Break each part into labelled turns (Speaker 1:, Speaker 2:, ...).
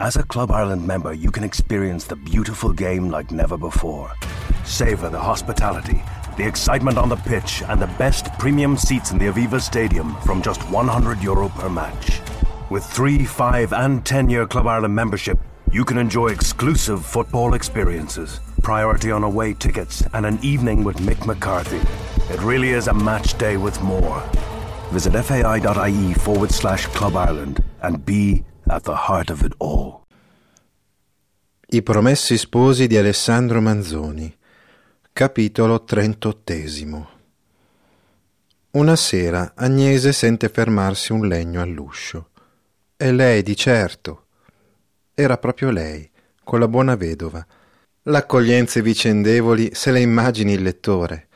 Speaker 1: As a Club Ireland member, you can experience the beautiful game like never before. Savor the hospitality, the excitement on the pitch, and the best premium seats in the Aviva Stadium from just 100 euro per match. With 3, 5, and 10 year Club Ireland membership, you can enjoy exclusive football experiences, priority on away tickets, and an evening with Mick McCarthy. It really is a match day with more. Visit fai.ie forward slash Club Ireland and be at the heart of it all.
Speaker 2: I promessi sposi di Alessandro Manzoni, capitolo trentottesimo. Una sera Agnese sente fermarsi un legno all'uscio. È lei di certo. Era proprio lei, con la buona vedova. L'accoglienze vicendevoli se le immagini il lettore.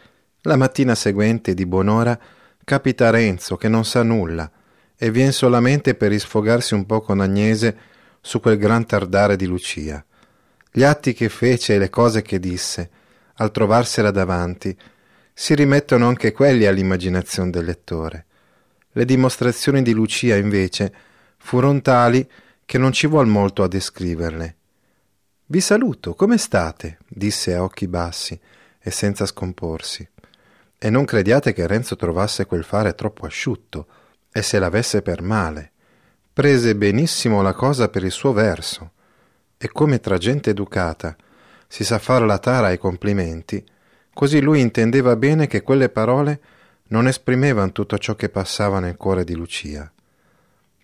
Speaker 2: La mattina seguente, di buon'ora, capita Renzo che non sa nulla e vien solamente per risfogarsi un po' con Agnese su quel gran tardare di Lucia. Gli atti che fece e le cose che disse, al trovarsela davanti, si rimettono anche quelli all'immaginazione del lettore. Le dimostrazioni di Lucia, invece, furono tali che non ci vuol molto a descriverle. Vi saluto, come state? disse a occhi bassi e senza scomporsi. E non crediate che Renzo trovasse quel fare troppo asciutto e se l'avesse per male. Prese benissimo la cosa per il suo verso, e come tra gente educata si sa far la tara ai complimenti, così lui intendeva bene che quelle parole non esprimevano tutto ciò che passava nel cuore di Lucia.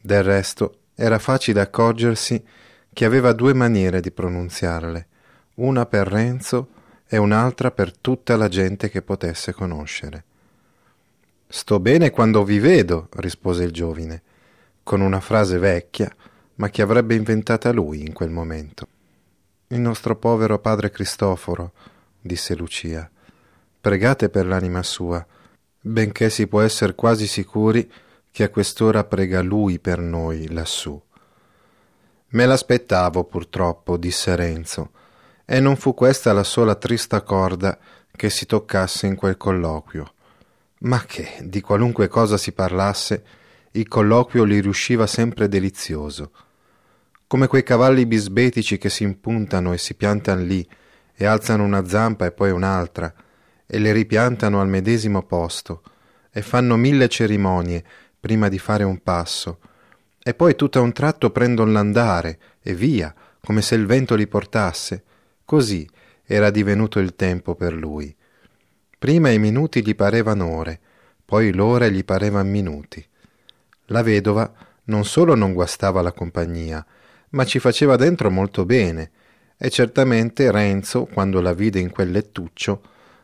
Speaker 2: Del resto era facile accorgersi che aveva due maniere di pronunziarle, una per Renzo e un'altra per tutta la gente che potesse conoscere. Sto bene quando vi vedo, rispose il giovine, con una frase vecchia, ma che avrebbe inventata lui in quel momento. Il nostro povero padre Cristoforo, disse Lucia, pregate per l'anima sua, benché si può essere quasi sicuri che a quest'ora prega lui per noi lassù. Me l'aspettavo purtroppo, disse Renzo, e non fu questa la sola trista corda che si toccasse in quel colloquio ma che, di qualunque cosa si parlasse, il colloquio gli riusciva sempre delizioso. Come quei cavalli bisbetici che si impuntano e si piantano lì, e alzano una zampa e poi un'altra, e le ripiantano al medesimo posto, e fanno mille cerimonie prima di fare un passo, e poi tutto a un tratto prendono l'andare, e via, come se il vento li portasse. Così era divenuto il tempo per lui. Prima i minuti gli parevano ore, poi l'ore gli parevan minuti. La vedova non solo non guastava la compagnia, ma ci faceva dentro molto bene, e certamente Renzo, quando la vide in quel lettuccio,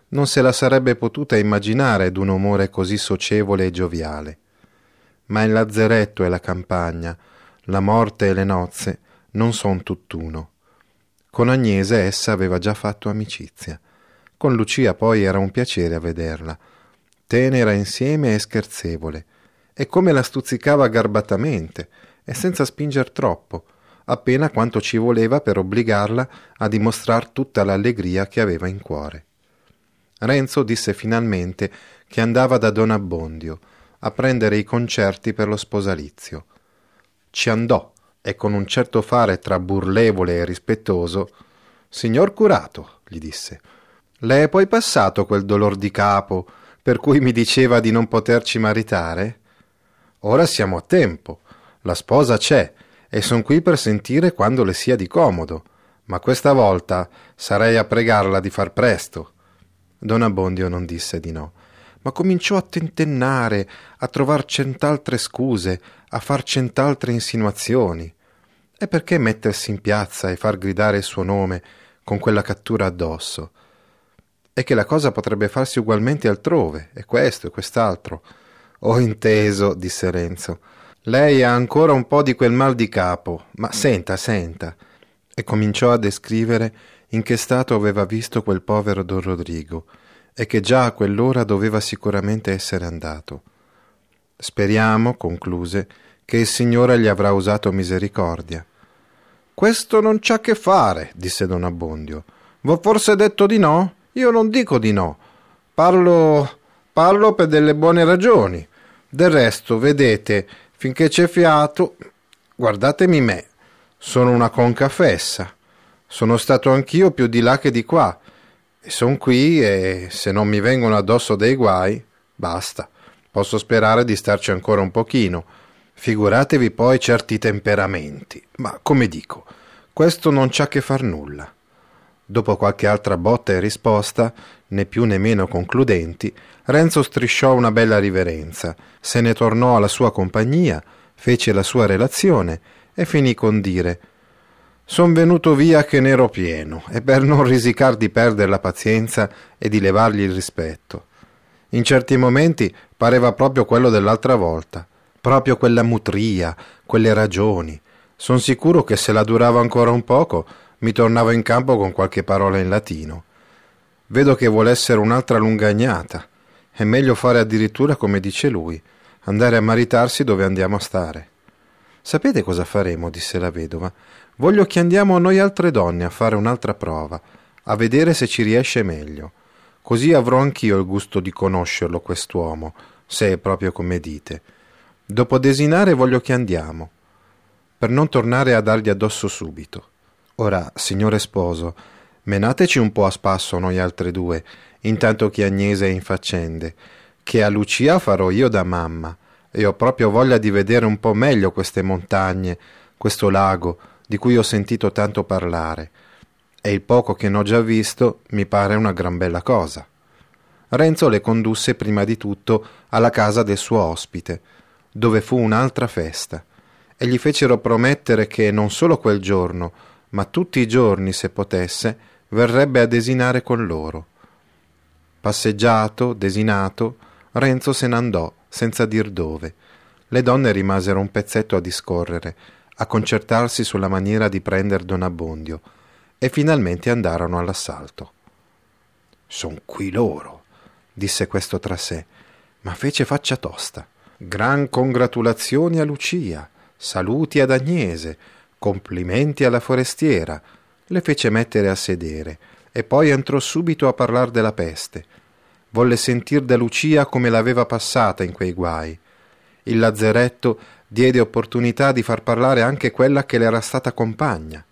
Speaker 2: non se la sarebbe potuta immaginare d'un umore così socievole e gioviale. Ma il lazzeretto e la campagna, la morte e le nozze non son tutt'uno. Con Agnese essa aveva già fatto amicizia. Con Lucia poi era un piacere a vederla, tenera insieme e scherzevole, e come la stuzzicava garbatamente e senza spinger troppo, appena quanto ci voleva per obbligarla a dimostrar tutta l'allegria che aveva in cuore. Renzo disse finalmente che andava da Don Abbondio a prendere i concerti per lo sposalizio. Ci andò e con un certo fare tra burlevole e rispettoso Signor curato, gli disse, le è poi passato quel dolor di capo per cui mi diceva di non poterci maritare? Ora siamo a tempo. La sposa c'è e son qui per sentire quando le sia di comodo, ma questa volta sarei a pregarla di far presto. Don Abbondio non disse di no, ma cominciò a tentennare, a trovar cent'altre scuse, a far cent'altre insinuazioni. E perché mettersi in piazza e far gridare il suo nome con quella cattura addosso? e che la cosa potrebbe farsi ugualmente altrove, e questo e quest'altro. Ho inteso, disse Renzo. Lei ha ancora un po' di quel mal di capo, ma senta, senta. E cominciò a descrivere in che stato aveva visto quel povero Don Rodrigo e che già a quell'ora doveva sicuramente essere andato. Speriamo, concluse, che il Signore gli avrà usato misericordia. Questo non c'ha che fare, disse Don Abbondio. V'ho forse detto di no? Io non dico di no. Parlo. parlo per delle buone ragioni. Del resto, vedete, finché c'è fiato. Guardatemi me. Sono una conca fessa. Sono stato anch'io più di là che di qua. E son qui e se non mi vengono addosso dei guai, basta. Posso sperare di starci ancora un pochino. Figuratevi poi certi temperamenti. Ma come dico, questo non c'ha che far nulla. Dopo qualche altra botta e risposta, né più né meno concludenti, Renzo strisciò una bella riverenza, se ne tornò alla sua compagnia, fece la sua relazione e finì con dire Son venuto via che n'ero pieno, e per non risicar di perdere la pazienza e di levargli il rispetto. In certi momenti pareva proprio quello dell'altra volta, proprio quella mutria, quelle ragioni. Son sicuro che se la durava ancora un poco, mi tornavo in campo con qualche parola in latino. Vedo che vuole essere un'altra lungagnata. È meglio fare addirittura come dice lui, andare a maritarsi dove andiamo a stare. Sapete cosa faremo? disse la vedova. Voglio che andiamo noi altre donne a fare un'altra prova, a vedere se ci riesce meglio. Così avrò anch'io il gusto di conoscerlo, quest'uomo, se è proprio come dite. Dopo desinare voglio che andiamo, per non tornare a dargli addosso subito. Ora, signore sposo, menateci un po' a spasso noi altre due, intanto che Agnese è in faccende, che a Lucia farò io da mamma, e ho proprio voglia di vedere un po' meglio queste montagne, questo lago, di cui ho sentito tanto parlare. E il poco che n'ho già visto mi pare una gran bella cosa. Renzo le condusse prima di tutto alla casa del suo ospite, dove fu un'altra festa, e gli fecero promettere che non solo quel giorno, ma tutti i giorni, se potesse, verrebbe a desinare con loro. Passeggiato, desinato, Renzo se n'andò, senza dir dove. Le donne rimasero un pezzetto a discorrere, a concertarsi sulla maniera di prender Don Abbondio, e finalmente andarono all'assalto. Son qui loro, disse questo tra sé, ma fece faccia tosta. Gran congratulazioni a Lucia, saluti ad Agnese, complimenti alla forestiera. Le fece mettere a sedere e poi entrò subito a parlar della peste. Volle sentir da Lucia come l'aveva passata in quei guai. Il lazzeretto diede opportunità di far parlare anche quella che le era stata compagna.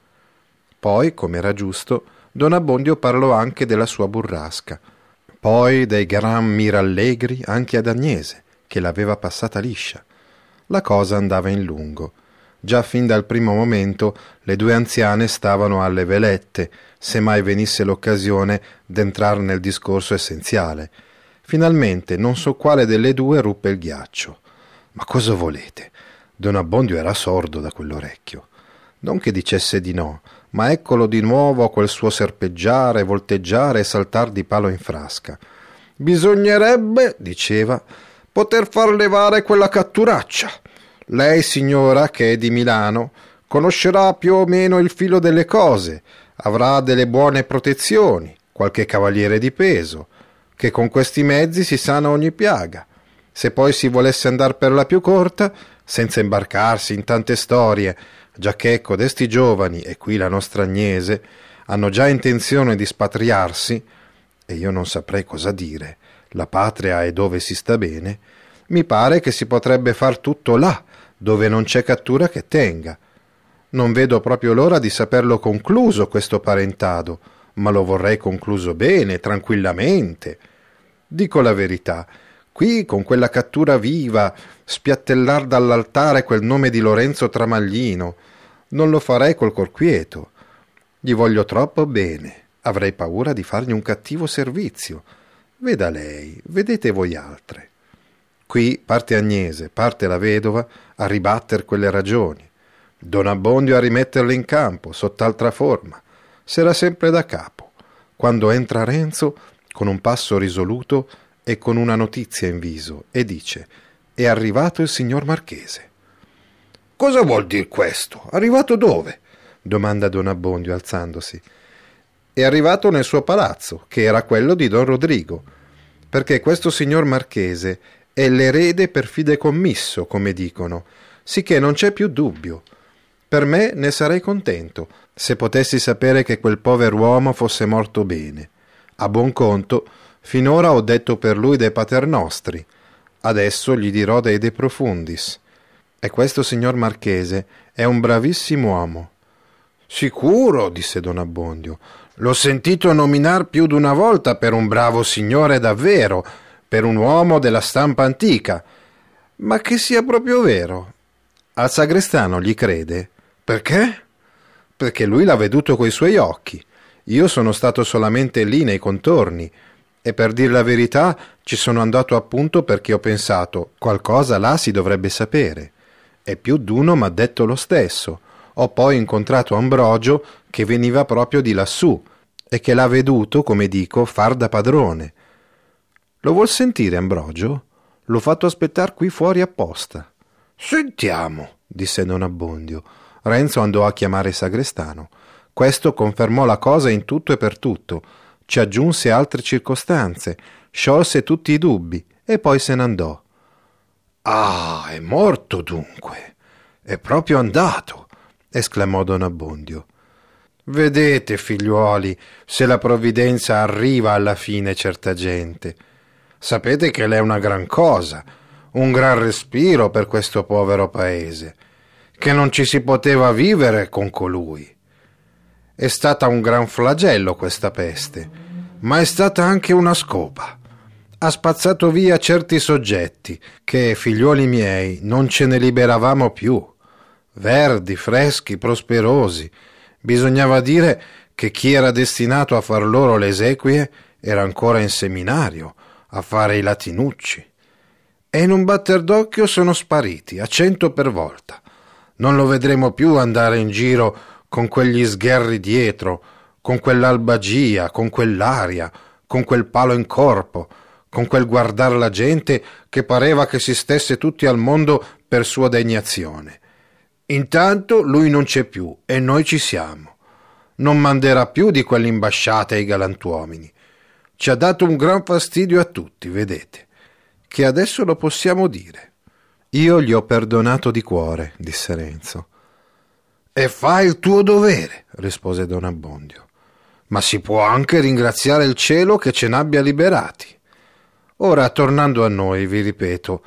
Speaker 2: Poi, come era giusto, Don Abbondio parlò anche della sua burrasca, poi dei gran mirallegri anche ad Agnese, che l'aveva passata liscia. La cosa andava in lungo. Già fin dal primo momento le due anziane stavano alle velette, se mai venisse l'occasione d'entrar nel discorso essenziale. Finalmente non so quale delle due ruppe il ghiaccio. Ma cosa volete? Don Abbondio era sordo da quell'orecchio. Non che dicesse di no, ma eccolo di nuovo a quel suo serpeggiare, volteggiare e saltar di palo in frasca. Bisognerebbe, diceva, poter far levare quella catturaccia. Lei, signora, che è di Milano, conoscerà più o meno il filo delle cose, avrà delle buone protezioni, qualche cavaliere di peso, che con questi mezzi si sana ogni piaga. Se poi si volesse andar per la più corta, senza imbarcarsi in tante storie, giacché codesti giovani, e qui la nostra Agnese, hanno già intenzione di spatriarsi, e io non saprei cosa dire, la patria è dove si sta bene, mi pare che si potrebbe far tutto là, dove non c'è cattura che tenga. Non vedo proprio l'ora di saperlo concluso questo parentado, ma lo vorrei concluso bene, tranquillamente. Dico la verità, Qui, con quella cattura viva, spiattellar dall'altare quel nome di Lorenzo Tramaglino, non lo farei col cor quieto. Gli voglio troppo bene. Avrei paura di fargli un cattivo servizio. Veda lei, vedete voi altre. Qui parte Agnese, parte la vedova a ribatter quelle ragioni. Don Abbondio a rimetterle in campo, sott'altra forma. Sarà sempre da capo. Quando entra Renzo, con un passo risoluto, e con una notizia in viso e dice È arrivato il signor Marchese. cosa vuol dire questo? Arrivato dove? domanda Don Abbondio alzandosi. È arrivato nel suo palazzo, che era quello di Don Rodrigo, perché questo signor marchese è l'erede per fidecommisso, come dicono, sicché non c'è più dubbio. Per me ne sarei contento, se potessi sapere che quel pover'uomo fosse morto bene. A buon conto, finora ho detto per lui dei paternostri, adesso gli dirò dei De Profundis. E questo signor marchese è un bravissimo uomo. Sicuro, disse Don Abbondio. L'ho sentito nominar più d'una volta per un bravo signore davvero, per un uomo della stampa antica. Ma che sia proprio vero. Al sagrestano gli crede? Perché? Perché lui l'ha veduto coi suoi occhi. Io sono stato solamente lì nei contorni. E per dir la verità ci sono andato appunto perché ho pensato qualcosa là si dovrebbe sapere. E più d'uno m'ha detto lo stesso. Ho poi incontrato Ambrogio che veniva proprio di lassù e che l'ha veduto, come dico, far da padrone. Lo vuol sentire Ambrogio? L'ho fatto aspettar qui fuori apposta. Sentiamo, disse Don Abbondio. Renzo andò a chiamare sagrestano. Questo confermò la cosa in tutto e per tutto ci aggiunse altre circostanze, sciolse tutti i dubbi e poi se ne andò. Ah, è morto dunque. È proprio andato, esclamò Don Abbondio. Vedete, figliuoli, se la provvidenza arriva alla fine certa gente. Sapete che lei è una gran cosa, un gran respiro per questo povero paese, che non ci si poteva vivere con colui. È stata un gran flagello questa peste, ma è stata anche una scopa. Ha spazzato via certi soggetti che, figliuoli miei, non ce ne liberavamo più. Verdi, freschi, prosperosi. Bisognava dire che chi era destinato a far loro le esequie era ancora in seminario, a fare i latinucci. E in un batter d'occhio sono spariti, a cento per volta. Non lo vedremo più andare in giro con quegli sgherri dietro, con quell'albagia, con quell'aria, con quel palo in corpo, con quel guardar la gente che pareva che si stesse tutti al mondo per sua degnazione. Intanto lui non c'è più e noi ci siamo. Non manderà più di quell'imbasciata ai galantuomini. Ci ha dato un gran fastidio a tutti, vedete, che adesso lo possiamo dire. Io gli ho perdonato di cuore, disse Renzo. E fai il tuo dovere, rispose Don Abbondio. Ma si può anche ringraziare il cielo che ce n'abbia liberati. Ora, tornando a noi, vi ripeto,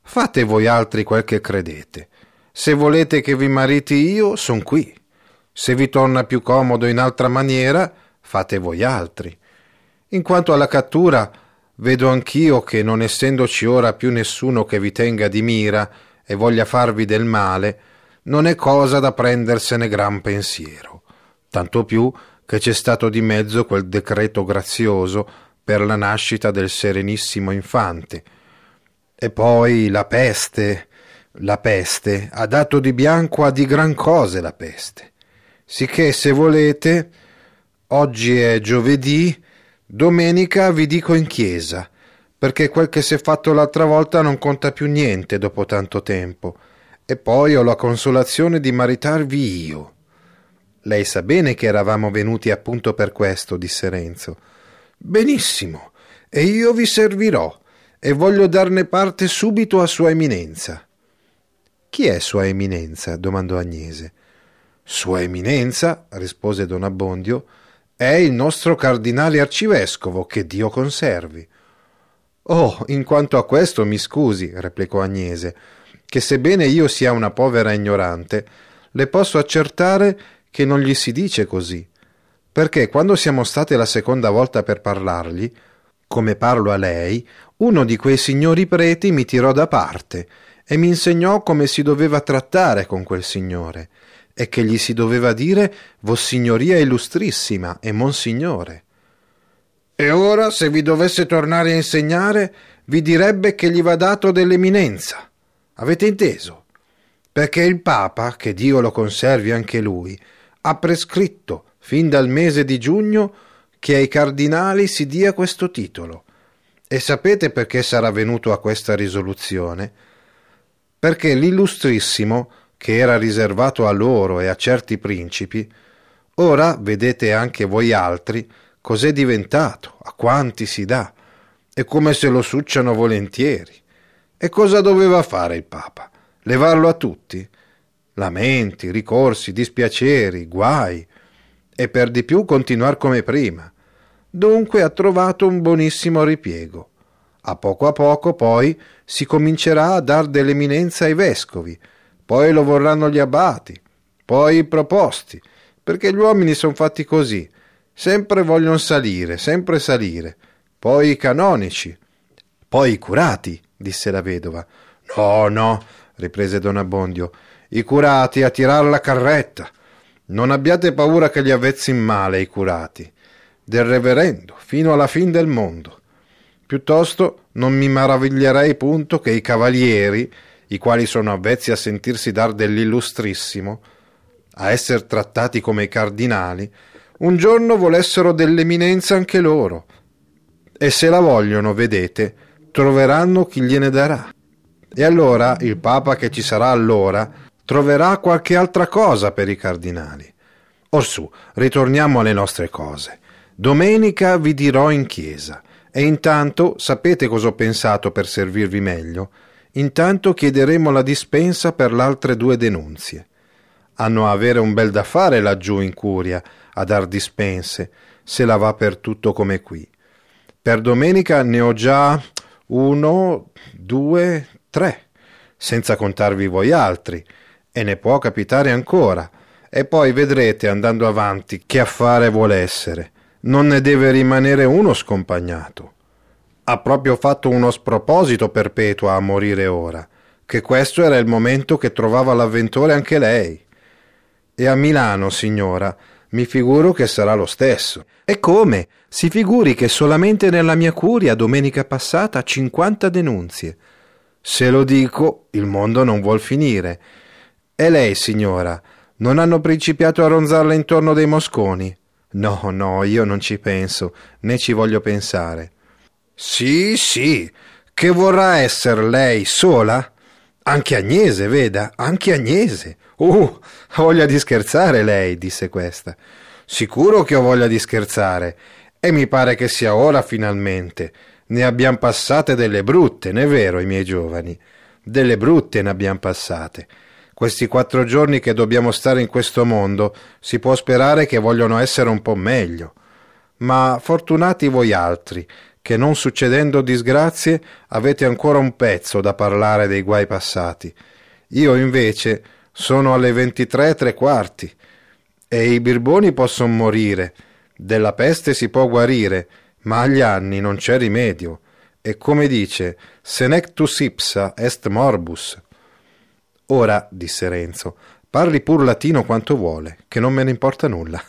Speaker 2: fate voi altri quel che credete. Se volete che vi mariti io, son qui. Se vi torna più comodo in altra maniera, fate voi altri. In quanto alla cattura, vedo anch'io che, non essendoci ora più nessuno che vi tenga di mira e voglia farvi del male, non è cosa da prendersene gran pensiero, tanto più che c'è stato di mezzo quel decreto grazioso per la nascita del serenissimo infante. E poi la peste, la peste, ha dato di bianco a di gran cose la peste. Sicché se volete, oggi è giovedì, domenica vi dico in chiesa, perché quel che si è fatto l'altra volta non conta più niente dopo tanto tempo e poi ho la consolazione di maritarvi io. Lei sa bene che eravamo venuti appunto per questo, disse Renzo. Benissimo, e io vi servirò, e voglio darne parte subito a Sua Eminenza. Chi è Sua Eminenza? domandò Agnese. Sua Eminenza, rispose Don Abbondio, è il nostro cardinale arcivescovo, che Dio conservi. Oh, in quanto a questo mi scusi, replicò Agnese, che sebbene io sia una povera ignorante, le posso accertare che non gli si dice così, perché quando siamo state la seconda volta per parlargli, come parlo a lei, uno di quei signori preti mi tirò da parte e mi insegnò come si doveva trattare con quel signore, e che gli si doveva dire Vossignoria illustrissima e Monsignore. E ora, se vi dovesse tornare a insegnare, vi direbbe che gli va dato dell'eminenza Avete inteso? Perché il Papa, che Dio lo conservi anche lui, ha prescritto fin dal mese di giugno che ai cardinali si dia questo titolo. E sapete perché sarà venuto a questa risoluzione? Perché l'illustrissimo che era riservato a loro e a certi principi, ora vedete anche voi altri cos'è diventato, a quanti si dà, e come se lo succiano volentieri. E cosa doveva fare il Papa? Levarlo a tutti? Lamenti, ricorsi, dispiaceri, guai, e per di più continuar come prima. Dunque ha trovato un buonissimo ripiego. A poco a poco poi si comincerà a dar dell'eminenza ai vescovi, poi lo vorranno gli abati, poi i proposti, perché gli uomini sono fatti così, sempre vogliono salire, sempre salire, poi i canonici, poi i curati, disse la vedova. No, no, riprese don Abbondio, i curati a tirar la carretta. Non abbiate paura che li avvezzi in male i curati. Del reverendo, fino alla fin del mondo. Piuttosto non mi maraviglierei punto che i cavalieri, i quali sono avvezzi a sentirsi dar dell'illustrissimo, a essere trattati come cardinali, un giorno volessero dell'eminenza anche loro. E se la vogliono, vedete, troveranno chi gliene darà. E allora il Papa che ci sarà allora troverà qualche altra cosa per i cardinali. Orsù, ritorniamo alle nostre cose. Domenica vi dirò in chiesa. E intanto sapete cosa ho pensato per servirvi meglio? Intanto chiederemo la dispensa per le altre due denunzie. Hanno a avere un bel da fare laggiù in curia a dar dispense, se la va per tutto come qui. Per domenica ne ho già uno, due, tre, senza contarvi voi altri, e ne può capitare ancora. E poi vedrete andando avanti che affare vuole essere non ne deve rimanere uno scompagnato. Ha proprio fatto uno sproposito perpetuo a morire ora, che questo era il momento che trovava l'avventore anche lei. E a Milano, signora, mi figuro che sarà lo stesso.
Speaker 3: E come? Si figuri che solamente nella mia curia domenica passata cinquanta denunzie.
Speaker 2: Se lo dico, il mondo non vuol finire. E lei, signora, non hanno principiato a ronzarle intorno dei mosconi?
Speaker 3: No, no, io non ci penso, né ci voglio pensare.
Speaker 2: Sì, sì, che vorrà essere lei sola? Anche Agnese, veda, anche Agnese.
Speaker 3: Uh, ha voglia di scherzare lei, disse questa.
Speaker 2: Sicuro che ho voglia di scherzare, e mi pare che sia ora finalmente. Ne abbiamo passate delle brutte, n'è vero, i miei giovani? Delle brutte ne abbiamo passate. Questi quattro giorni che dobbiamo stare in questo mondo si può sperare che vogliono essere un po' meglio. Ma fortunati voi altri, che non succedendo disgrazie avete ancora un pezzo da parlare dei guai passati. Io invece sono alle ventitré e tre quarti e i birboni possono morire, della peste si può guarire, ma agli anni non c'è rimedio. E come dice, senectus ipsa est morbus.
Speaker 3: Ora, disse Renzo, parli pur latino quanto vuole, che non me ne importa nulla.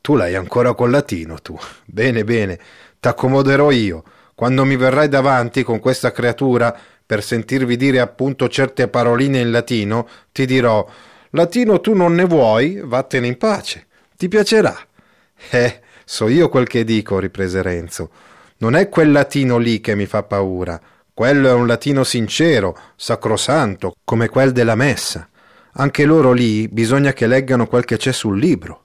Speaker 2: Tu l'hai ancora col latino, tu. Bene, bene, t'accomoderò io. Quando mi verrai davanti con questa creatura per sentirvi dire appunto certe paroline in latino, ti dirò Latino tu non ne vuoi? Vattene in pace. Ti piacerà.
Speaker 3: Eh, so io quel che dico, riprese Renzo. Non è quel latino lì che mi fa paura. Quello è un latino sincero, sacrosanto, come quel della messa. Anche loro lì bisogna che leggano quel che c'è sul libro.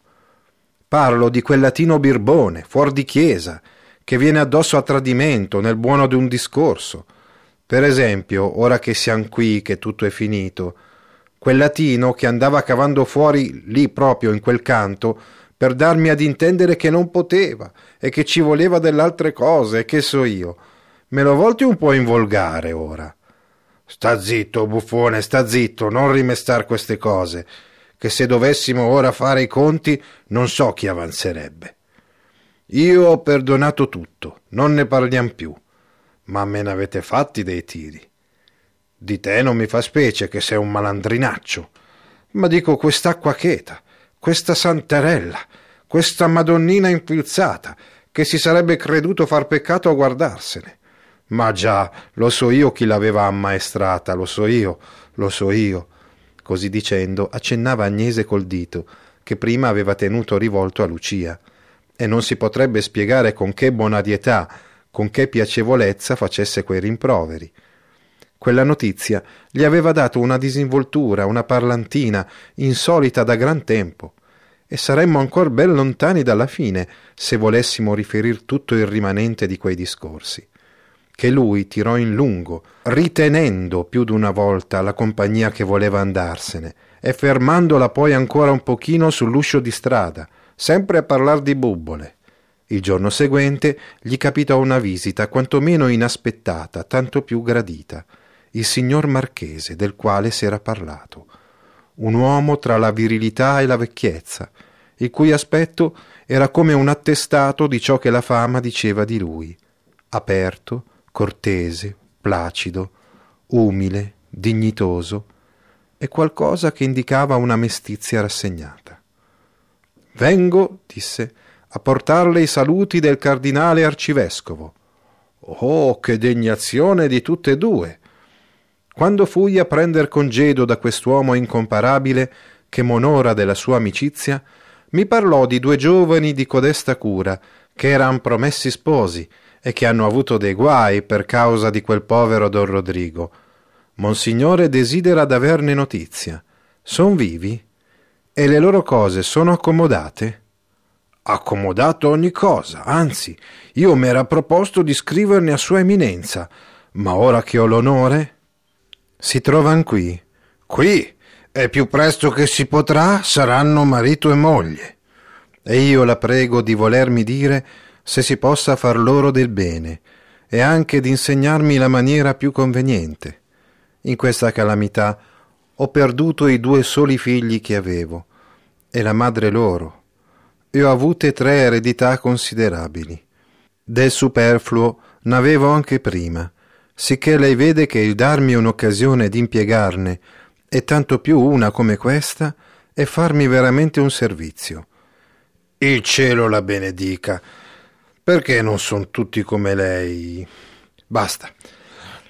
Speaker 3: Parlo di quel latino birbone, fuor di chiesa, che viene addosso a tradimento nel buono di un discorso. Per esempio, ora che siamo qui, che tutto è finito, quel latino che andava cavando fuori lì proprio in quel canto per darmi ad intendere che non poteva e che ci voleva dell'altre cose e che so io Me lo volti un po' in volgare ora.
Speaker 2: Sta zitto, buffone, sta zitto, non rimestar queste cose, che se dovessimo ora fare i conti non so chi avanzerebbe. Io ho perdonato tutto, non ne parliamo più, ma me ne avete fatti dei tiri. Di te non mi fa specie che sei un malandrinaccio, ma dico quest'acqua cheta, questa santerella, questa madonnina infilzata, che si sarebbe creduto far peccato a guardarsene. Ma già, lo so io chi l'aveva ammaestrata, lo so io, lo so io.
Speaker 3: Così dicendo, accennava Agnese col dito, che prima aveva tenuto rivolto a Lucia, e non si potrebbe spiegare con che bonadietà, con che piacevolezza facesse quei rimproveri.
Speaker 2: Quella notizia gli aveva dato una disinvoltura, una parlantina insolita da gran tempo. E saremmo ancora ben lontani dalla fine se volessimo riferir tutto il rimanente di quei discorsi. Che lui tirò in lungo, ritenendo più d'una volta la compagnia che voleva andarsene, e fermandola poi ancora un pochino sull'uscio di strada, sempre a parlar di bubbole. Il giorno seguente gli capitò una visita quantomeno inaspettata, tanto più gradita il signor Marchese, del quale s'era parlato. Un uomo tra la virilità e la vecchiezza, il cui aspetto era come un attestato di ciò che la fama diceva di lui. Aperto, cortese, placido, umile, dignitoso, e qualcosa che indicava una mestizia rassegnata. Vengo, disse, a portarle i saluti del cardinale arcivescovo. Oh, che degnazione di tutte e due! Quando fui a prender congedo da quest'uomo incomparabile, che m'onora della sua amicizia, mi parlò di due giovani di codesta cura, che eran promessi sposi e che hanno avuto dei guai per causa di quel povero don Rodrigo. Monsignore desidera d'averne notizia. Son vivi? E le loro cose sono accomodate? Accomodato ogni cosa, anzi, io m'era proposto di scriverne a Sua Eminenza, ma ora che ho l'onore si trovan qui. Qui, e più presto che si potrà, saranno marito e moglie. E io la prego di volermi dire se si possa far loro del bene, e anche di insegnarmi la maniera più conveniente. In questa calamità ho perduto i due soli figli che avevo, e la madre loro, e ho avute tre eredità considerabili. Del superfluo n'avevo anche prima, sicché lei vede che il darmi un'occasione d'impiegarne, e tanto più una come questa, è farmi veramente un servizio. Il cielo la benedica. Perché non sono tutti come lei? Basta.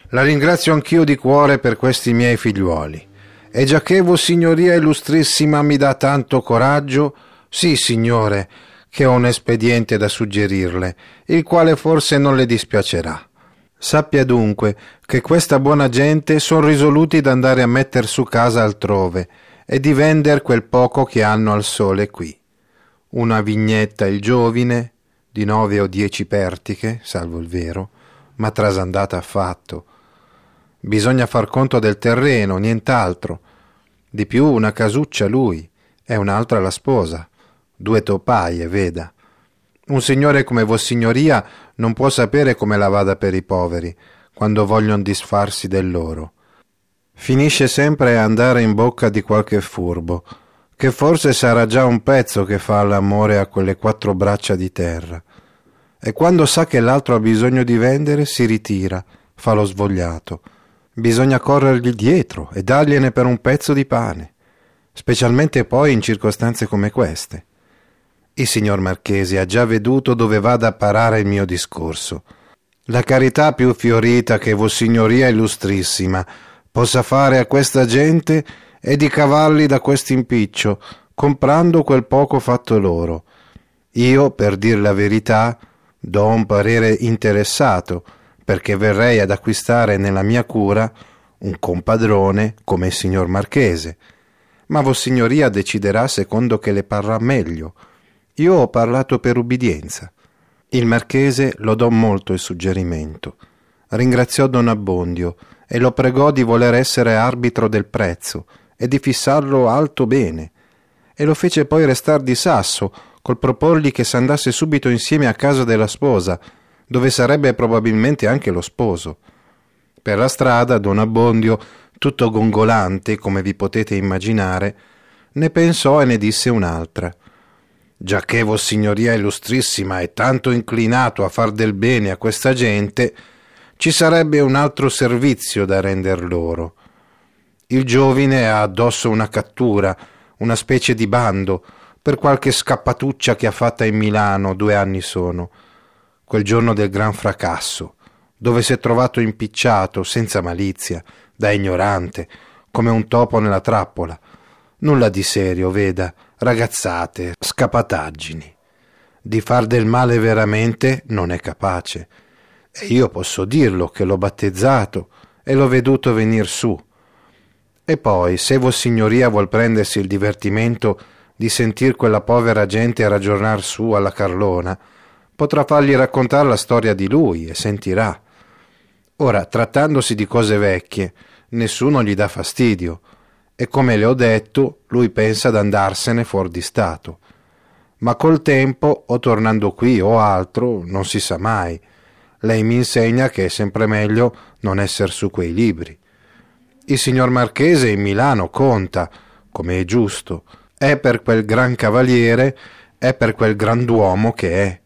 Speaker 2: La ringrazio anch'io di cuore per questi miei figliuoli. E già che Vossignoria Illustrissima mi dà tanto coraggio, sì, signore, che ho un espediente da suggerirle, il quale forse non le dispiacerà. Sappia dunque che questa buona gente son risoluti d'andare a metter su casa altrove e di vender quel poco che hanno al sole qui. Una vignetta il giovine, di nove o dieci pertiche, salvo il vero, ma trasandata affatto. Bisogna far conto del terreno, nient'altro. Di più una casuccia lui, e un'altra la sposa. Due topaie, veda. Un signore come Vossignoria non può sapere come la vada per i poveri, quando vogliono disfarsi del loro. Finisce sempre a andare in bocca di qualche furbo, che forse sarà già un pezzo che fa l'amore a quelle quattro braccia di terra. E quando sa che l'altro ha bisogno di vendere, si ritira, fa lo svogliato. Bisogna corrergli dietro e dargliene per un pezzo di pane, specialmente poi in circostanze come queste. Il signor Marchese ha già veduto dove vada a parare il mio discorso. La carità più fiorita che Vossignoria Illustrissima possa fare a questa gente è di cavalli da quest'impiccio, comprando quel poco fatto loro. Io, per dir la verità, do un parere interessato, perché verrei ad acquistare nella mia cura un compadrone come il signor Marchese. Ma Vossignoria deciderà secondo che le parrà meglio io ho parlato per ubbidienza. Il marchese lodò molto il suggerimento. Ringraziò Don Abbondio e lo pregò di voler essere arbitro del prezzo e di fissarlo alto bene. E lo fece poi restar di sasso col proporgli che s'andasse subito insieme a casa della sposa, dove sarebbe probabilmente anche lo sposo. Per la strada Don Abbondio, tutto gongolante, come vi potete immaginare, ne pensò e ne disse un'altra giacché Vossignoria Illustrissima è tanto inclinato a far del bene a questa gente, ci sarebbe un altro servizio da render loro. Il giovine ha addosso una cattura, una specie di bando, per qualche scappatuccia che ha fatta in Milano due anni sono, quel giorno del gran fracasso, dove si è trovato impicciato, senza malizia, da ignorante, come un topo nella trappola. Nulla di serio, veda, ragazzate, scapataggini. Di far del male veramente non è capace. E io posso dirlo che l'ho battezzato e l'ho veduto venir su. E poi, se Vossignoria vuol prendersi il divertimento di sentir quella povera gente ragionar su alla Carlona, potrà fargli raccontare la storia di lui e sentirà. Ora, trattandosi di cose vecchie, nessuno gli dà fastidio, e come le ho detto, lui pensa ad andarsene fuori di Stato. Ma col tempo, o tornando qui o altro, non si sa mai. Lei mi insegna che è sempre meglio non essere su quei libri. Il signor Marchese in Milano conta, come è giusto, è per quel gran cavaliere, è per quel grand'uomo che è.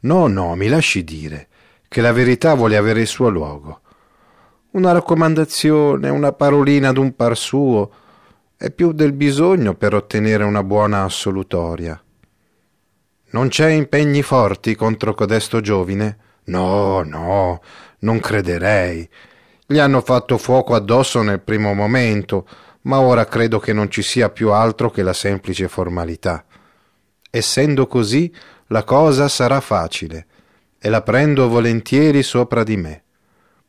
Speaker 2: No, no, mi lasci dire, che la verità vuole avere il suo luogo. Una raccomandazione, una parolina d'un par suo, è più del bisogno per ottenere una buona assolutoria. Non c'è impegni forti contro codesto giovine? No, no, non crederei. Gli hanno fatto fuoco addosso nel primo momento, ma ora credo che non ci sia più altro che la semplice formalità. Essendo così, la cosa sarà facile, e la prendo volentieri sopra di me.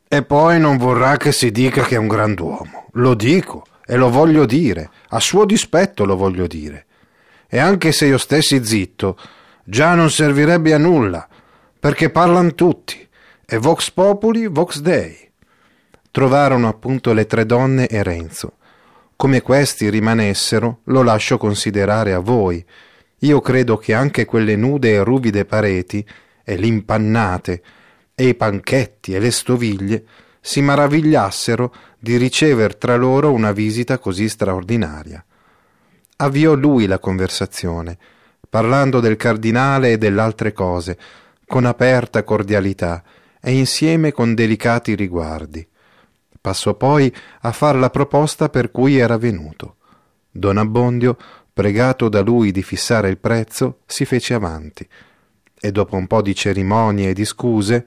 Speaker 2: E poi non vorrà che si dica che è un grand'uomo. Lo dico, e lo voglio dire, a suo dispetto lo voglio dire. E anche se io stessi zitto, già non servirebbe a nulla, perché parlano tutti, e Vox Populi, Vox Dei. Trovarono appunto le tre donne e Renzo. Come questi rimanessero, lo lascio considerare a voi. Io credo che anche quelle nude e ruvide pareti, e l'impannate, e i panchetti e le stoviglie, si maravigliassero di ricever tra loro una visita così straordinaria. Avviò lui la conversazione, parlando del cardinale e dell'altre cose, con aperta cordialità e insieme con delicati riguardi. Passò poi a far la proposta per cui era venuto. Don Abbondio, pregato da lui di fissare il prezzo, si fece avanti e dopo un po' di cerimonie e di scuse,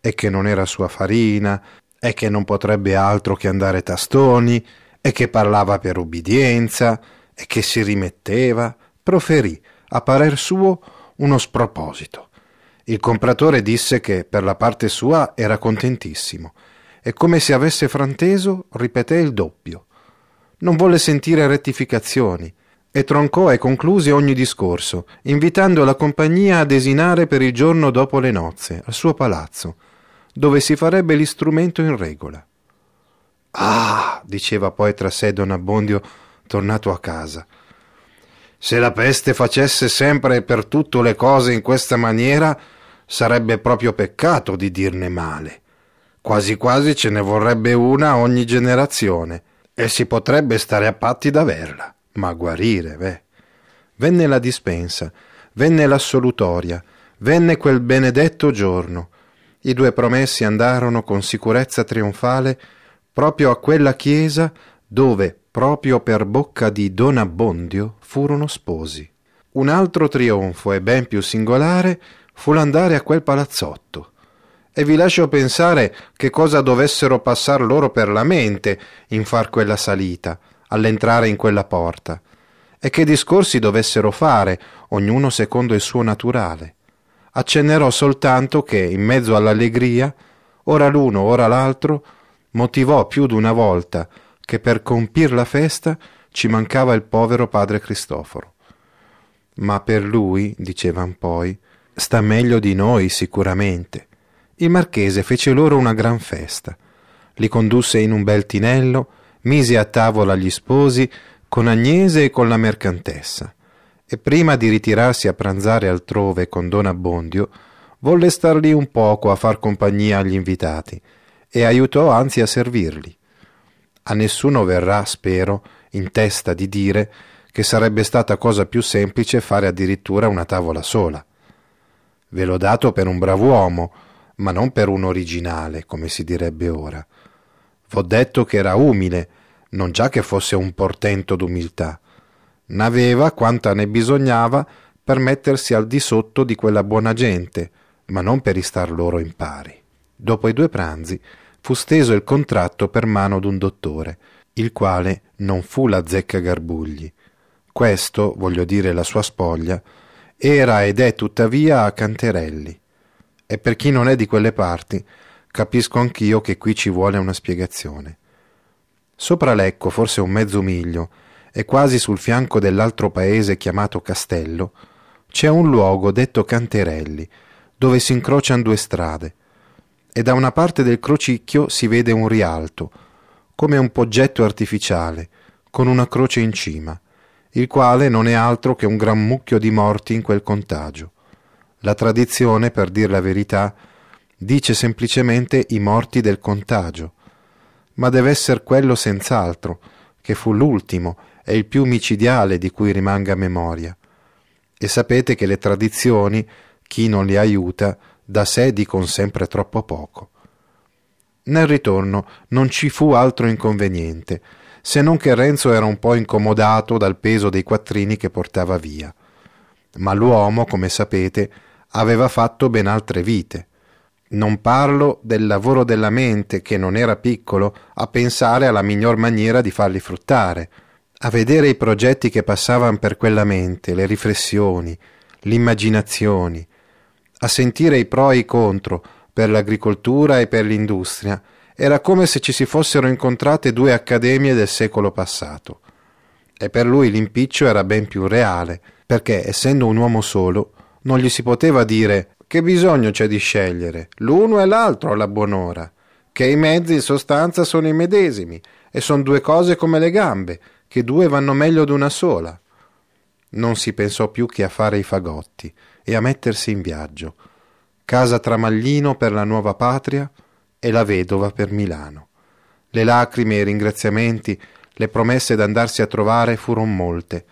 Speaker 2: e che non era sua farina, e che non potrebbe altro che andare tastoni, e che parlava per ubbidienza, e che si rimetteva, proferì, a parer suo, uno sproposito. Il compratore disse che per la parte sua era contentissimo, e come se avesse franteso ripeté il doppio. Non volle sentire rettificazioni, e troncò e concluse ogni discorso, invitando la compagnia a desinare per il giorno dopo le nozze, al suo palazzo, dove si farebbe l'istrumento in regola. Ah, diceva poi tra sé Don Abbondio, tornato a casa. Se la peste facesse sempre e per tutto le cose in questa maniera, sarebbe proprio peccato di dirne male. Quasi quasi ce ne vorrebbe una ogni generazione, e si potrebbe stare a patti d'averla, ma guarire, beh. Venne la dispensa, venne l'assolutoria, venne quel benedetto giorno, i due promessi andarono con sicurezza trionfale proprio a quella chiesa dove, proprio per bocca di Don Abbondio, furono sposi. Un altro trionfo e ben più singolare fu l'andare a quel palazzotto. E vi lascio pensare che cosa dovessero passar loro per la mente in far quella salita, all'entrare in quella porta, e che discorsi dovessero fare, ognuno secondo il suo naturale accennerò soltanto che, in mezzo all'allegria, ora l'uno, ora l'altro, motivò più d'una volta che per compir la festa ci mancava il povero padre Cristoforo. Ma per lui, dicevan poi, sta meglio di noi sicuramente. Il marchese fece loro una gran festa, li condusse in un bel tinello, mise a tavola gli sposi con Agnese e con la mercantessa e prima di ritirarsi a pranzare altrove con Don Abbondio, volle star lì un poco a far compagnia agli invitati e aiutò anzi a servirli. A nessuno verrà, spero, in testa di dire che sarebbe stata cosa più semplice fare addirittura una tavola sola. Ve l'ho dato per un brav'uomo, ma non per un originale, come si direbbe ora. V'ho detto che era umile, non già che fosse un portento d'umiltà n'aveva quanta ne bisognava per mettersi al di sotto di quella buona gente, ma non per istar loro in pari. Dopo i due pranzi fu steso il contratto per mano d'un dottore, il quale non fu la zecca Garbugli. Questo, voglio dire la sua spoglia, era ed è tuttavia a Canterelli. E per chi non è di quelle parti, Capisco anch'io che qui ci vuole una spiegazione. Sopra Lecco, forse un mezzo miglio, e quasi sul fianco dell'altro paese chiamato Castello, c'è un luogo detto Canterelli, dove si incrociano due strade, e da una parte del crocicchio si vede un rialto, come un poggetto artificiale, con una croce in cima, il quale non è altro che un gran mucchio di morti in quel contagio. La tradizione, per dir la verità, dice semplicemente i morti del contagio, ma deve essere quello senz'altro, che fu l'ultimo e il più micidiale di cui rimanga memoria. E sapete che le tradizioni, chi non le aiuta, da sé dicon sempre troppo poco. Nel ritorno non ci fu altro inconveniente, se non che Renzo era un po' incomodato dal peso dei quattrini che portava via. Ma l'uomo, come sapete, aveva fatto ben altre vite. Non parlo del lavoro della mente, che non era piccolo, a pensare alla miglior maniera di farli fruttare, a vedere i progetti che passavano per quella mente, le riflessioni, l'immaginazione, a sentire i pro e i contro per l'agricoltura e per l'industria, era come se ci si fossero incontrate due accademie del secolo passato. E per lui l'impiccio era ben più reale, perché, essendo un uomo solo, non gli si poteva dire che bisogno c'è di scegliere, l'uno e l'altro alla buon'ora, che i mezzi in sostanza sono i medesimi e sono due cose come le gambe, che due vanno meglio d'una sola. Non si pensò più che a fare i fagotti e a mettersi in viaggio. Casa Tramaglino per la nuova patria e la vedova per Milano. Le lacrime e i ringraziamenti, le promesse d'andarsi a trovare furono molte.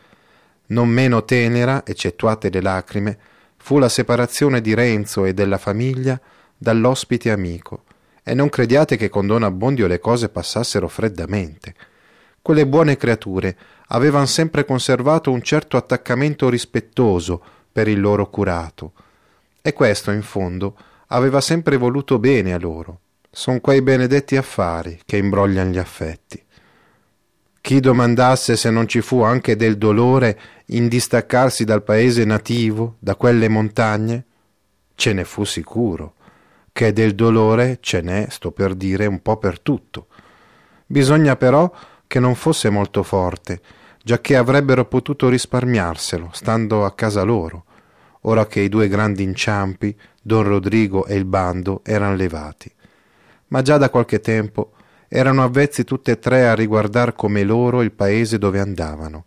Speaker 2: Non meno tenera, eccettuate le lacrime, fu la separazione di Renzo e della famiglia dall'ospite amico, e non crediate che con Don Abbondio le cose passassero freddamente. Quelle buone creature avevano sempre conservato un certo attaccamento rispettoso per il loro curato, e questo, in fondo, aveva sempre voluto bene a loro. Son quei benedetti affari che imbrogliano gli affetti. Chi domandasse se non ci fu anche del dolore in distaccarsi dal paese nativo, da quelle montagne, ce ne fu sicuro, che del dolore ce n'è, sto per dire, un po' per tutto. Bisogna però che non fosse molto forte, giacché avrebbero potuto risparmiarselo, stando a casa loro, ora che i due grandi inciampi, don Rodrigo e il bando, erano levati. Ma già da qualche tempo erano avvezzi tutte e tre a riguardar come loro il paese dove andavano.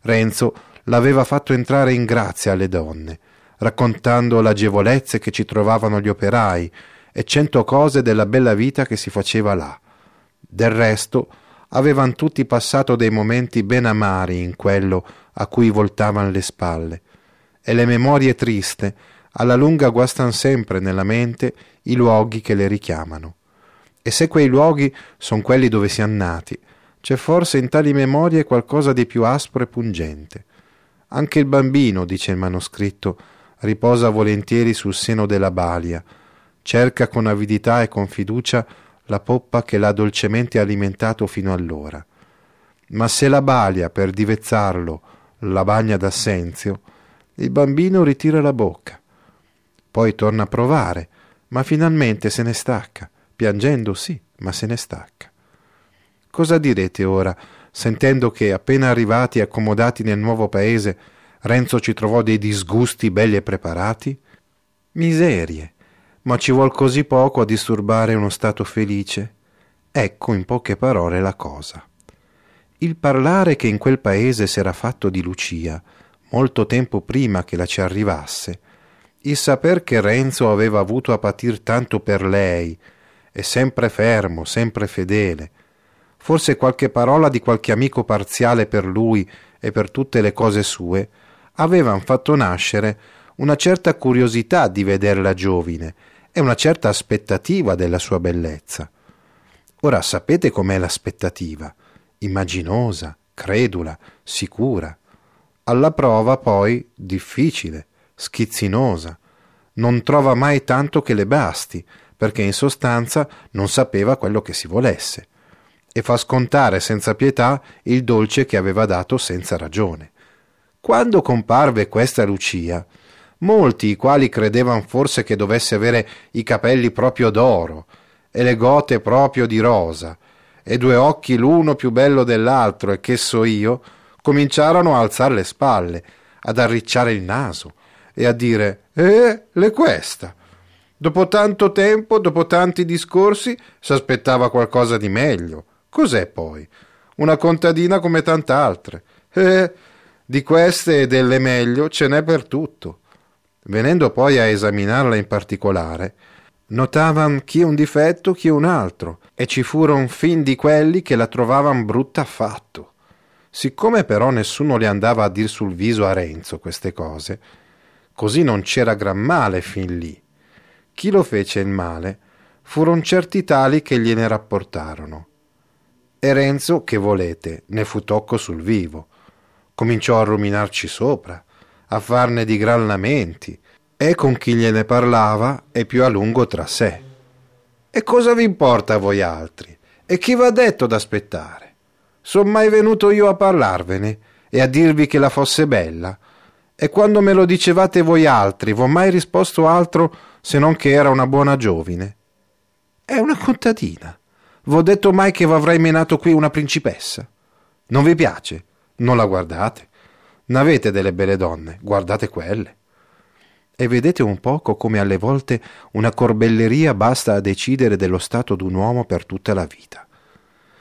Speaker 2: Renzo l'aveva fatto entrare in grazia alle donne, raccontando l'agevolezze che ci trovavano gli operai e cento cose della bella vita che si faceva là. Del resto, avevan tutti passato dei momenti ben amari in quello a cui voltavan le spalle, e le memorie triste alla lunga guastan sempre nella mente i luoghi che le richiamano. E se quei luoghi sono quelli dove siamo nati, c'è forse in tali memorie qualcosa di più aspro e pungente. Anche il bambino, dice il manoscritto, riposa volentieri sul seno della balia, cerca con avidità e con fiducia la poppa che l'ha dolcemente alimentato fino allora. Ma se la balia, per divezzarlo, la bagna d'assenzio, il bambino ritira la bocca. Poi torna a provare, ma finalmente se ne stacca, piangendo sì, ma se ne stacca. Cosa direte ora, sentendo che, appena arrivati e accomodati nel nuovo paese, Renzo ci trovò dei disgusti belli e preparati? Miserie, ma ci vuol così poco a disturbare uno stato felice? Ecco in poche parole la cosa. Il parlare che in quel paese s'era fatto di Lucia, molto tempo prima che la ci arrivasse, il saper che Renzo aveva avuto a patir tanto per lei, e sempre fermo, sempre fedele, forse qualche parola di qualche amico parziale per lui e per tutte le cose sue, avevan fatto nascere una certa curiosità di vederla giovine e una certa aspettativa della sua bellezza. Ora sapete com'è l'aspettativa? Immaginosa, credula, sicura. Alla prova poi difficile, schizzinosa. Non trova mai tanto che le basti, perché in sostanza non sapeva quello che si volesse, e fa scontare senza pietà il dolce che aveva dato senza ragione. Quando comparve questa Lucia, molti i quali credevano forse che dovesse avere i capelli proprio d'oro, e le gote proprio di rosa, e due occhi l'uno più bello dell'altro, e che so io, cominciarono a alzare le spalle, ad arricciare il naso e a dire Eh, l'è questa. Dopo tanto tempo, dopo tanti discorsi, s'aspettava qualcosa di meglio. Cos'è poi? Una contadina come tant'altre. Eh, di queste e delle meglio ce n'è per tutto. Venendo poi a esaminarla in particolare, notavan chi un difetto, chi un altro, e ci furono fin di quelli che la trovavan brutta affatto. Siccome però nessuno le andava a dir sul viso a Renzo queste cose, così non c'era gran male fin lì. Chi lo fece il male furono certi tali che gliene rapportarono. E Renzo, che volete, ne fu tocco sul vivo. Cominciò a ruminarci sopra, a farne di gran lamenti, e con chi gliene parlava e più a lungo tra sé. E cosa vi importa a voi altri? E chi v'ha detto d'aspettare? Son mai venuto io a parlarvene e a dirvi che la fosse bella? E quando me lo dicevate voi altri, v'ho mai risposto altro se non che era una buona giovine? È una contadina. V'ho detto mai che v'avrei menato qui una principessa? Non vi piace? Non la guardate. N'avete delle belle donne, guardate quelle. E vedete un poco come alle volte una corbelleria basta a decidere dello stato d'un uomo per tutta la vita.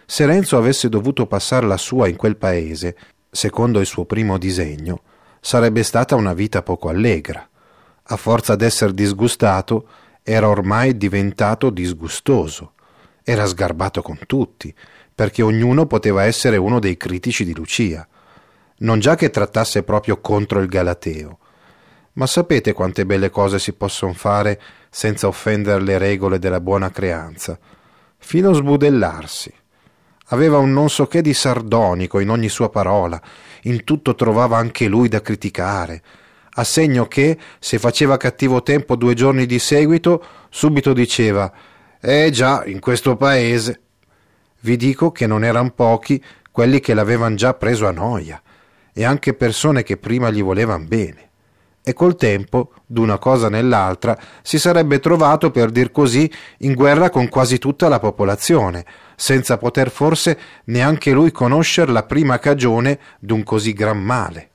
Speaker 2: Se Renzo avesse dovuto passare la sua in quel paese, secondo il suo primo disegno, sarebbe stata una vita poco allegra. A forza d'essere disgustato, era ormai diventato disgustoso. Era sgarbato con tutti, perché ognuno poteva essere uno dei critici di Lucia. Non già che trattasse proprio contro il Galateo, ma sapete quante belle cose si possono fare senza offendere le regole della buona creanza, fino a sbudellarsi. Aveva un non so che di sardonico in ogni sua parola, in tutto trovava anche lui da criticare, a segno che, se faceva cattivo tempo due giorni di seguito, subito diceva Eh già, in questo paese. Vi dico che non erano pochi quelli che l'avevano già preso a noia, e anche persone che prima gli volevano bene e col tempo, d'una cosa nell'altra, si sarebbe trovato, per dir così, in guerra con quasi tutta la popolazione, senza poter forse neanche lui conoscere la prima cagione d'un così gran male.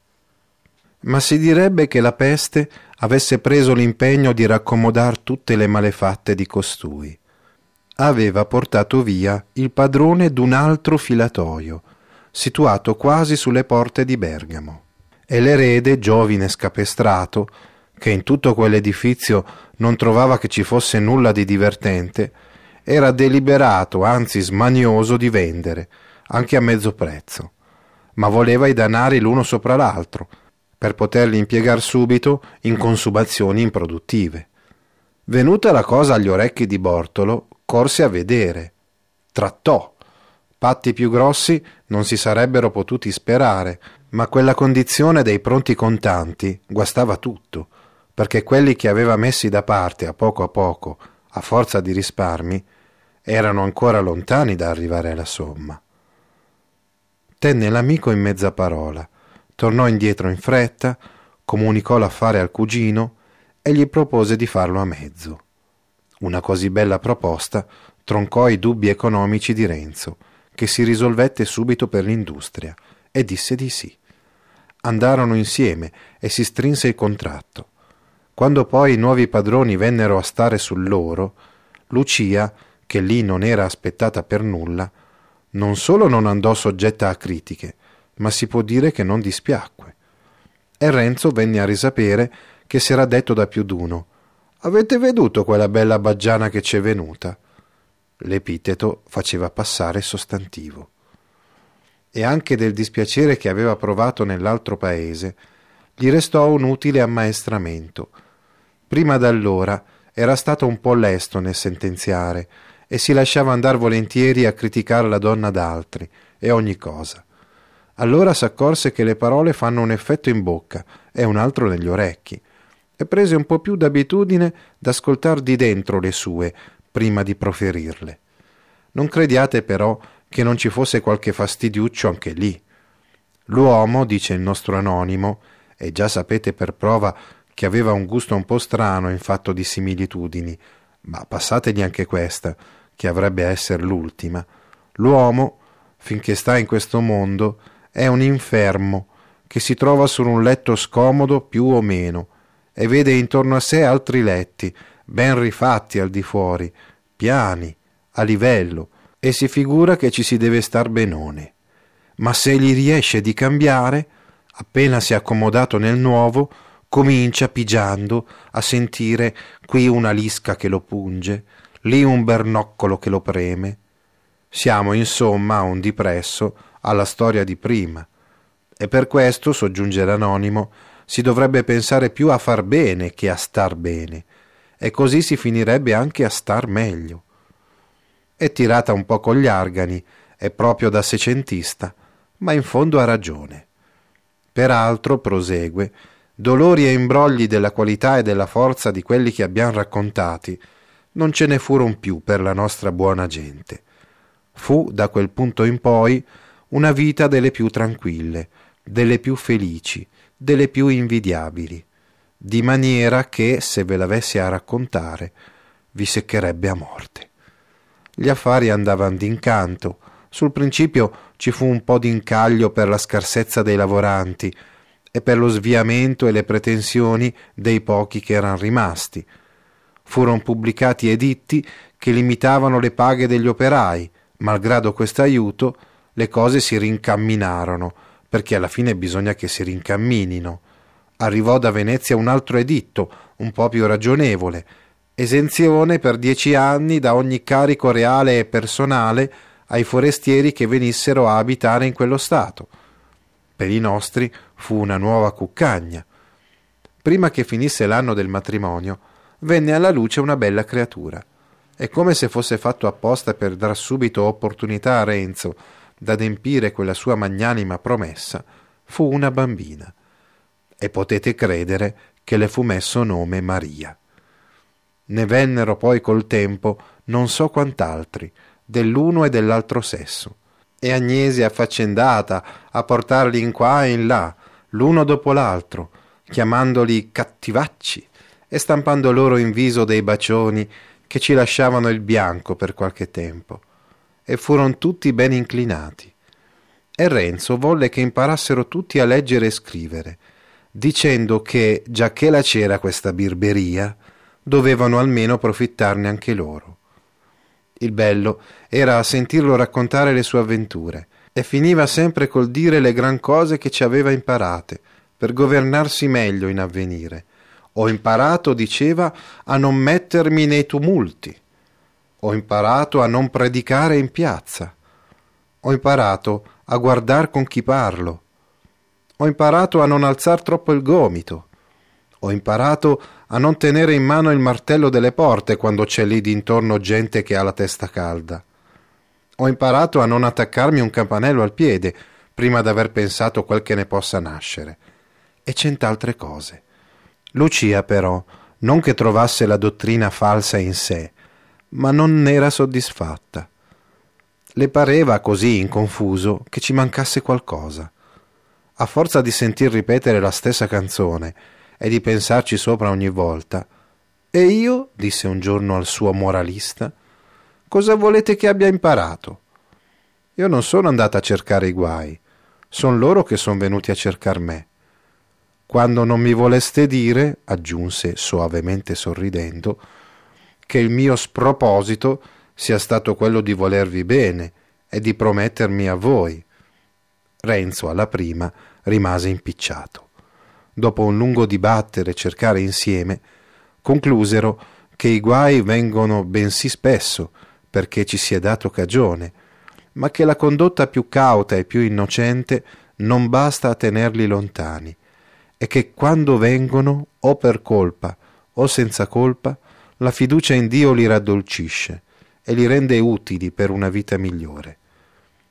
Speaker 2: Ma si direbbe che la peste avesse preso l'impegno di raccomodar tutte le malefatte di costui. Aveva portato via il padrone d'un altro filatoio, situato quasi sulle porte di Bergamo e l'erede, giovine scapestrato, che in tutto quell'edifizio non trovava che ci fosse nulla di divertente, era deliberato, anzi smanioso, di vendere, anche a mezzo prezzo, ma voleva i danari l'uno sopra l'altro, per poterli impiegar subito in consumazioni improduttive. Venuta la cosa agli orecchi di Bortolo, corse a vedere, trattò. Patti più grossi non si sarebbero potuti sperare, ma quella condizione dei pronti contanti guastava tutto, perché quelli che aveva messi da parte a poco a poco, a forza di risparmi, erano ancora lontani da arrivare alla somma. Tenne l'amico in mezza parola, tornò indietro in fretta, comunicò l'affare al cugino e gli propose di farlo a mezzo. Una così bella proposta troncò i dubbi economici di Renzo, che si risolvette subito per l'industria, e disse di sì. Andarono insieme e si strinse il contratto. Quando poi i nuovi padroni vennero a stare sul loro, Lucia, che lì non era aspettata per nulla, non solo non andò soggetta a critiche, ma si può dire che non dispiacque. E Renzo venne a risapere che s'era detto da più d'uno Avete veduto quella bella baggiana che c'è venuta? L'epiteto faceva passare sostantivo e anche del dispiacere che aveva provato nell'altro paese, gli restò un utile ammaestramento. Prima d'allora era stato un po' lesto nel sentenziare e si lasciava andar volentieri a criticare la donna d'altri e ogni cosa. Allora s'accorse che le parole fanno un effetto in bocca e un altro negli orecchi, e prese un po' più d'abitudine d'ascoltar di dentro le sue prima di proferirle. Non crediate però che non ci fosse qualche fastidiuccio anche lì. L'uomo, dice il nostro anonimo, e già sapete per prova che aveva un gusto un po' strano in fatto di similitudini, ma passategli anche questa, che avrebbe a essere l'ultima, l'uomo, finché sta in questo mondo, è un infermo che si trova su un letto scomodo più o meno e vede intorno a sé altri letti, ben rifatti al di fuori, piani, a livello, e si figura che ci si deve star benone. Ma se gli riesce di cambiare, appena si è accomodato nel nuovo, comincia pigiando a sentire qui una lisca che lo punge, lì un bernoccolo che lo preme. Siamo insomma a un dipresso alla storia di prima. E per questo, soggiunge l'anonimo, si dovrebbe pensare più a far bene che a star bene, e così si finirebbe anche a star meglio. È tirata un po' con gli argani, è proprio da secentista, ma in fondo ha ragione. Peraltro, prosegue, dolori e imbrogli della qualità e della forza di quelli che abbiamo raccontati, non ce ne furono più per la nostra buona gente. Fu da quel punto in poi una vita delle più tranquille, delle più felici, delle più invidiabili, di maniera che, se ve l'avessi a raccontare, vi seccherebbe a morte. Gli affari andavano d'incanto, sul principio ci fu un po' d'incaglio per la scarsezza dei lavoranti, e per lo sviamento e le pretensioni dei pochi che erano rimasti. Furono pubblicati editti che limitavano le paghe degli operai, malgrado questo aiuto, le cose si rincamminarono, perché alla fine bisogna che si rincamminino. Arrivò da Venezia un altro editto, un po' più ragionevole, esenzione per dieci anni da ogni carico reale e personale ai forestieri che venissero a abitare in quello Stato per i nostri fu una nuova cuccagna. Prima che finisse l'anno del matrimonio, venne alla luce una bella creatura. E come se fosse fatto apposta per dar subito opportunità a Renzo d'adempire quella sua magnanima promessa, fu una bambina. E potete credere che le fu messo nome Maria. Ne vennero poi col tempo non so quant'altri, dell'uno e dell'altro sesso e Agnese affaccendata a portarli in qua e in là, l'uno dopo l'altro, chiamandoli cattivacci e stampando loro in viso dei bacioni che ci lasciavano il bianco per qualche tempo. E furono tutti ben inclinati. E Renzo volle che imparassero tutti a leggere e scrivere, dicendo che, giacché la c'era questa birberia, dovevano almeno profittarne anche loro. Il bello era sentirlo raccontare le sue avventure e finiva sempre col dire le gran cose che ci aveva imparate per governarsi meglio in avvenire. Ho imparato, diceva, a non mettermi nei tumulti. Ho imparato a non predicare in piazza. Ho imparato a guardar con chi parlo. Ho imparato a non alzar troppo il gomito. Ho imparato a non tenere in mano il martello delle porte quando c'è lì d'intorno gente che ha la testa calda. Ho imparato a non attaccarmi un campanello al piede prima d'aver pensato quel che ne possa nascere. E cent'altre cose. Lucia, però, non che trovasse la dottrina falsa in sé, ma non n'era soddisfatta. Le pareva così in confuso che ci mancasse qualcosa. A forza di sentir ripetere la stessa canzone, e di pensarci sopra ogni volta. E io, disse un giorno al suo moralista, cosa volete che abbia imparato? Io non sono andata a cercare i guai, son loro che sono venuti a cercar me. Quando non mi voleste dire, aggiunse soavemente sorridendo, che il mio sproposito sia stato quello di volervi bene e di promettermi a voi. Renzo alla prima rimase impicciato dopo un lungo dibattere e cercare insieme, conclusero che i guai vengono bensì spesso perché ci si è dato cagione, ma che la condotta più cauta e più innocente non basta a tenerli lontani, e che quando vengono, o per colpa o senza colpa, la fiducia in Dio li raddolcisce e li rende utili per una vita migliore.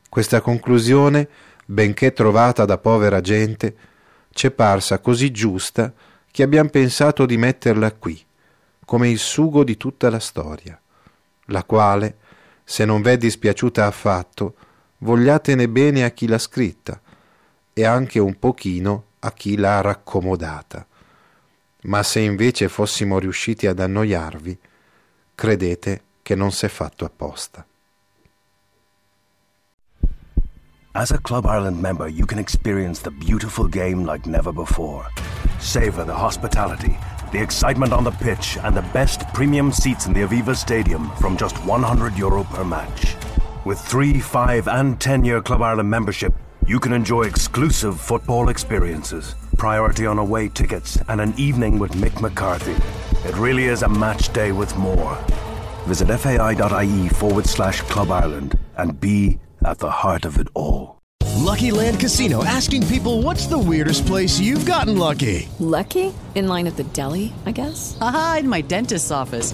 Speaker 2: Questa conclusione, benché trovata da povera gente, c'è parsa così giusta che abbiamo pensato di metterla qui, come il sugo di tutta la storia, la quale, se non v'è dispiaciuta affatto, vogliatene bene a chi l'ha scritta e anche un pochino a chi l'ha raccomodata. Ma se invece fossimo riusciti ad annoiarvi, credete
Speaker 4: che non s'è fatto apposta.
Speaker 1: As a Club Ireland member, you can experience the beautiful game like never before. Savor the hospitality, the excitement on the pitch, and the best premium seats in the Aviva Stadium from just 100 euro per match. With 3, 5, and 10 year Club Ireland membership, you can enjoy exclusive football experiences, priority on away tickets, and an evening with Mick McCarthy. It really is a match day with more. Visit fai.ie forward slash Club Ireland and be at the heart of it all.
Speaker 5: Lucky Land Casino asking people what's the weirdest place you've gotten lucky?
Speaker 6: Lucky? In line at the deli, I guess?
Speaker 7: Aha, in my dentist's office.